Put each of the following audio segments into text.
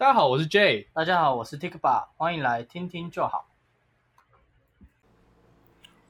大家好，我是 J。大家好，我是 Tikba，欢迎来听听就好。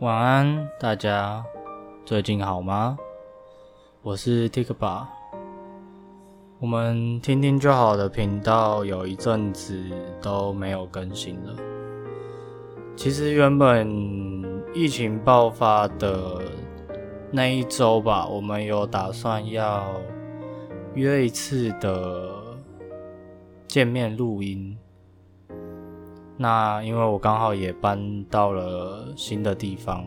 晚安，大家最近好吗？我是 Tikba。我们听听就好的频道有一阵子都没有更新了。其实原本疫情爆发的那一周吧，我们有打算要约一次的见面录音。那因为我刚好也搬到了新的地方，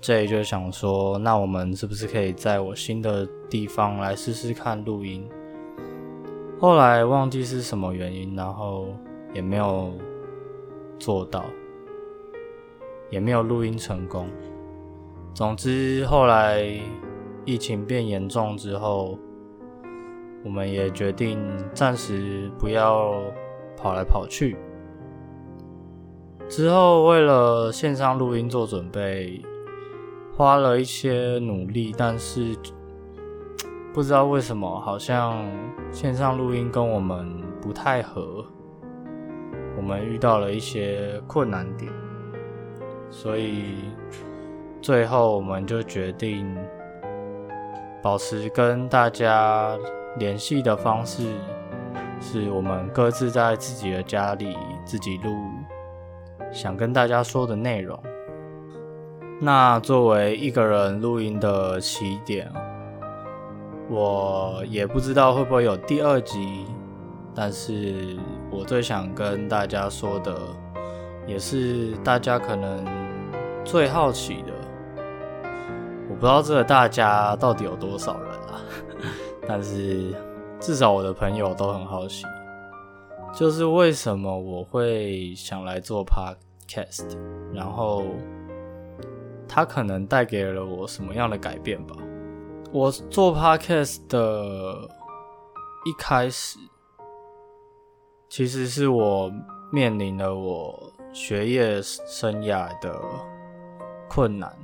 这里就想说，那我们是不是可以在我新的地方来试试看录音？后来忘记是什么原因，然后也没有做到，也没有录音成功。总之，后来疫情变严重之后，我们也决定暂时不要跑来跑去。之后，为了线上录音做准备，花了一些努力，但是。不知道为什么，好像线上录音跟我们不太合，我们遇到了一些困难点，所以最后我们就决定保持跟大家联系的方式，是我们各自在自己的家里自己录想跟大家说的内容。那作为一个人录音的起点。我也不知道会不会有第二集，但是我最想跟大家说的，也是大家可能最好奇的。我不知道这个大家到底有多少人，但是至少我的朋友都很好奇，就是为什么我会想来做 podcast，然后它可能带给了我什么样的改变吧。我做 podcast 的一开始，其实是我面临了我学业生涯的困难。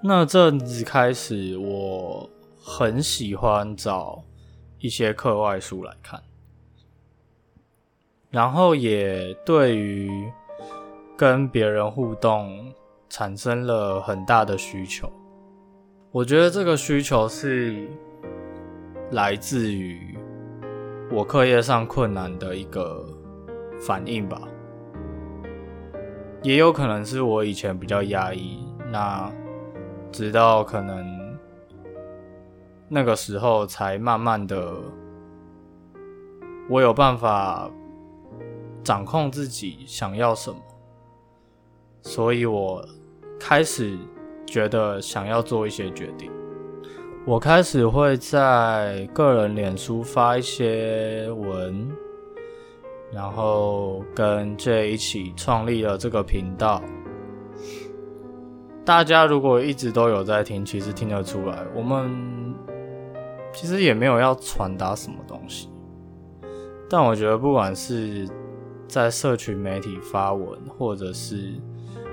那阵子开始，我很喜欢找一些课外书来看，然后也对于跟别人互动产生了很大的需求。我觉得这个需求是来自于我课业上困难的一个反应吧，也有可能是我以前比较压抑，那直到可能那个时候才慢慢的，我有办法掌控自己想要什么，所以我开始。觉得想要做一些决定，我开始会在个人脸书发一些文，然后跟 J 一起创立了这个频道。大家如果一直都有在听，其实听得出来，我们其实也没有要传达什么东西。但我觉得，不管是在社群媒体发文，或者是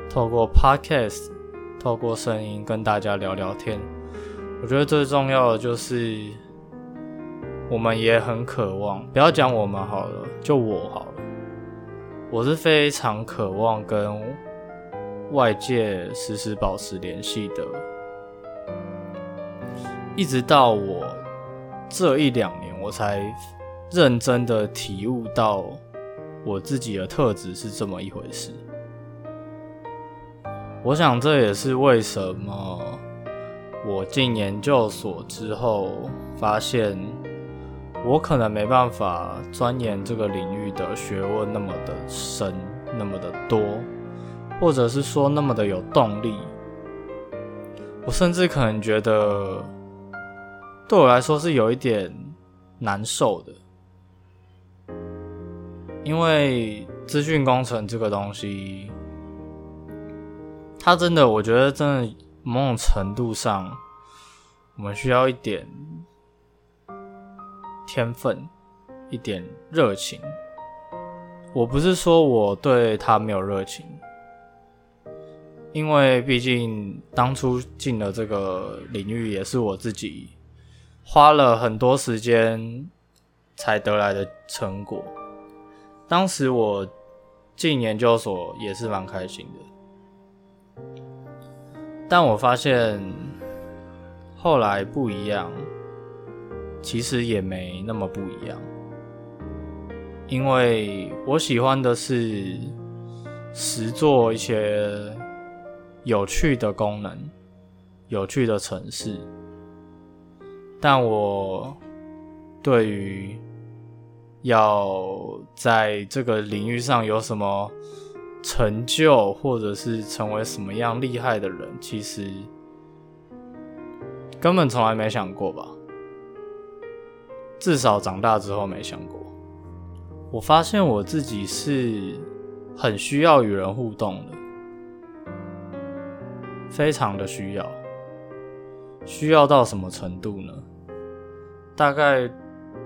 透过 Podcast。透过声音跟大家聊聊天，我觉得最重要的就是，我们也很渴望。不要讲我们好了，就我好了。我是非常渴望跟外界时时保持联系的，一直到我这一两年，我才认真的体悟到我自己的特质是这么一回事。我想这也是为什么我进研究所之后，发现我可能没办法钻研这个领域的学问那么的深，那么的多，或者是说那么的有动力。我甚至可能觉得，对我来说是有一点难受的，因为资讯工程这个东西。它真的，我觉得真的某种程度上，我们需要一点天分，一点热情。我不是说我对他没有热情，因为毕竟当初进了这个领域，也是我自己花了很多时间才得来的成果。当时我进研究所也是蛮开心的，但我发现后来不一样，其实也没那么不一样，因为我喜欢的是实做一些有趣的功能、有趣的城市，但我对于要在这个领域上有什么成就，或者是成为什么样厉害的人，其实根本从来没想过吧。至少长大之后没想过。我发现我自己是很需要与人互动的，非常的需要。需要到什么程度呢？大概。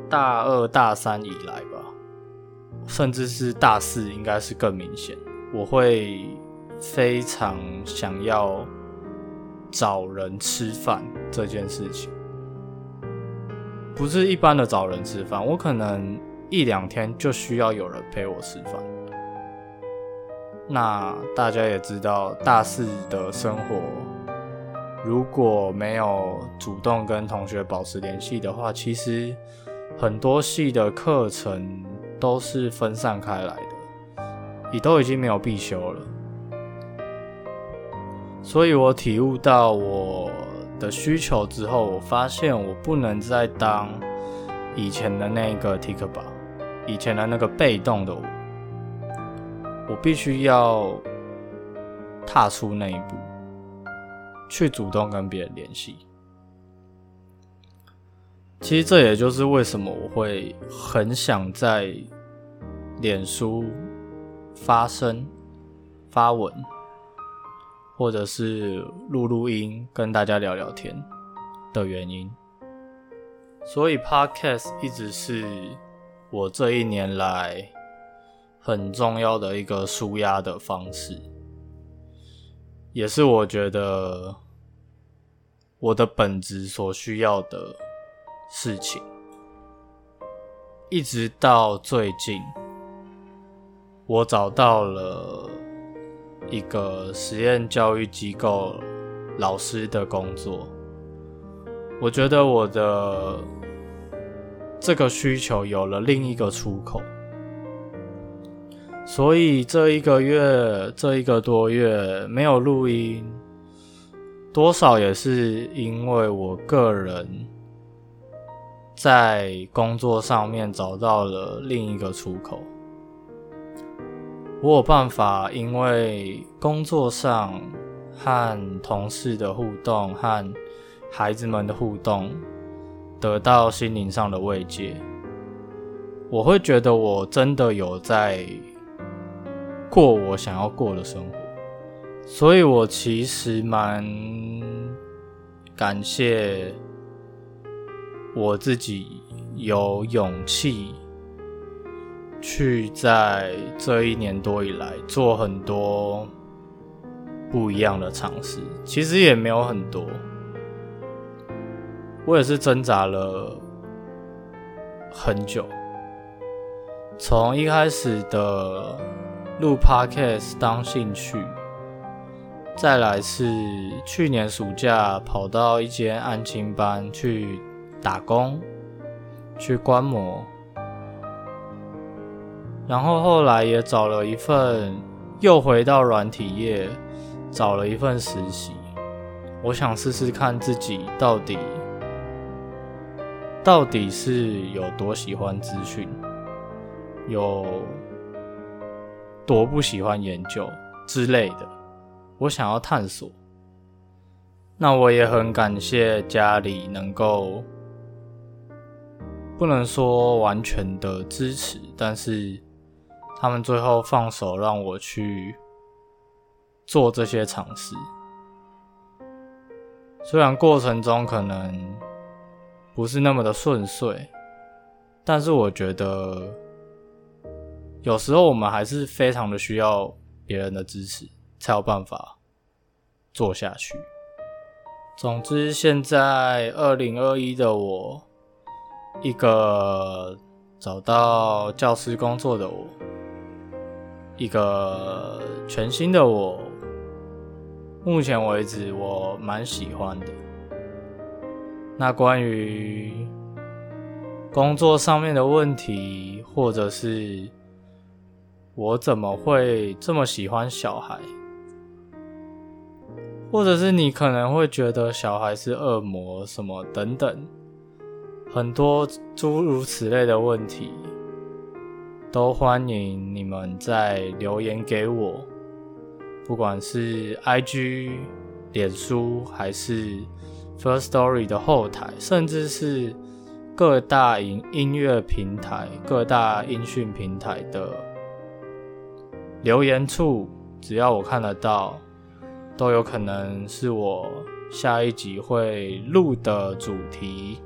大二、大三以来吧，甚至是大四，应该是更明显。我会非常想要找人吃饭这件事情，不是一般的找人吃饭，我可能一两天就需要有人陪我吃饭。那大家也知道，大四的生活如果没有主动跟同学保持联系的话，其实。很多系的课程都是分散开来的，你都已经没有必修了，所以我体悟到我的需求之后，我发现我不能再当以前的那个 t i k b a 以前的那个被动的我，我必须要踏出那一步，去主动跟别人联系。其实这也就是为什么我会很想在脸书发声、发文，或者是录录音跟大家聊聊天的原因。所以 Podcast 一直是我这一年来很重要的一个舒压的方式，也是我觉得我的本职所需要的。事情，一直到最近，我找到了一个实验教育机构老师的工作。我觉得我的这个需求有了另一个出口，所以这一个月，这一个多月没有录音，多少也是因为我个人。在工作上面找到了另一个出口，我有办法，因为工作上和同事的互动和孩子们的互动，得到心灵上的慰藉。我会觉得我真的有在过我想要过的生活，所以我其实蛮感谢。我自己有勇气去在这一年多以来做很多不一样的尝试，其实也没有很多，我也是挣扎了很久，从一开始的录 podcast 当兴趣，再来是去年暑假跑到一间安亲班去。打工，去观摩，然后后来也找了一份，又回到软体业，找了一份实习。我想试试看自己到底到底是有多喜欢资讯，有多不喜欢研究之类的。我想要探索。那我也很感谢家里能够。不能说完全的支持，但是他们最后放手让我去做这些尝试。虽然过程中可能不是那么的顺遂，但是我觉得有时候我们还是非常的需要别人的支持，才有办法做下去。总之，现在二零二一的我。一个找到教师工作的我，一个全新的我。目前为止，我蛮喜欢的。那关于工作上面的问题，或者是我怎么会这么喜欢小孩，或者是你可能会觉得小孩是恶魔什么等等，很多诸如此类的问题，都欢迎你们在留言给我。不管是 IG、脸书还是 First Story 的后台，甚至是各大音音乐平台、各大音讯平台的留言处，只要我看得到，都有可能是我下一集会录的主题。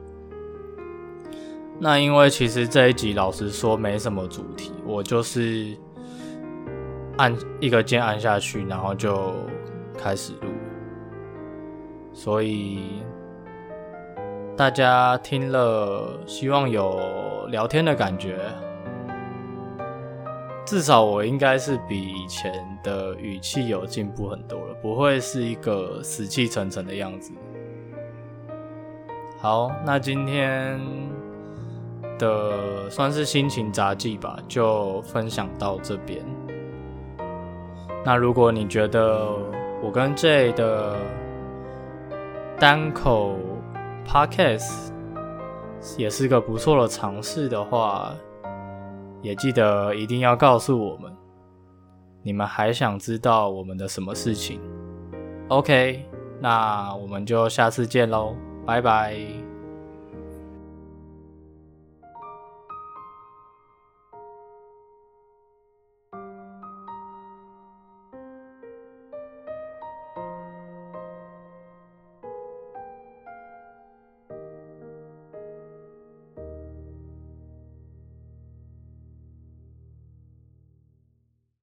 那因为其实这一集老实说没什么主题，我就是。按一个键按下去，然后就开始录。所以大家听了，希望有聊天的感觉。至少我应该是比以前的语气有进步很多了，不会是一个死气沉沉的样子。好，那今天的算是心情杂记吧，就分享到这边。那如果你觉得我跟 J 的单口 Podcast 也是个不错的尝试的话，也记得一定要告诉我们，你们还想知道我们的什么事情？OK，那我们就下次见喽，拜拜。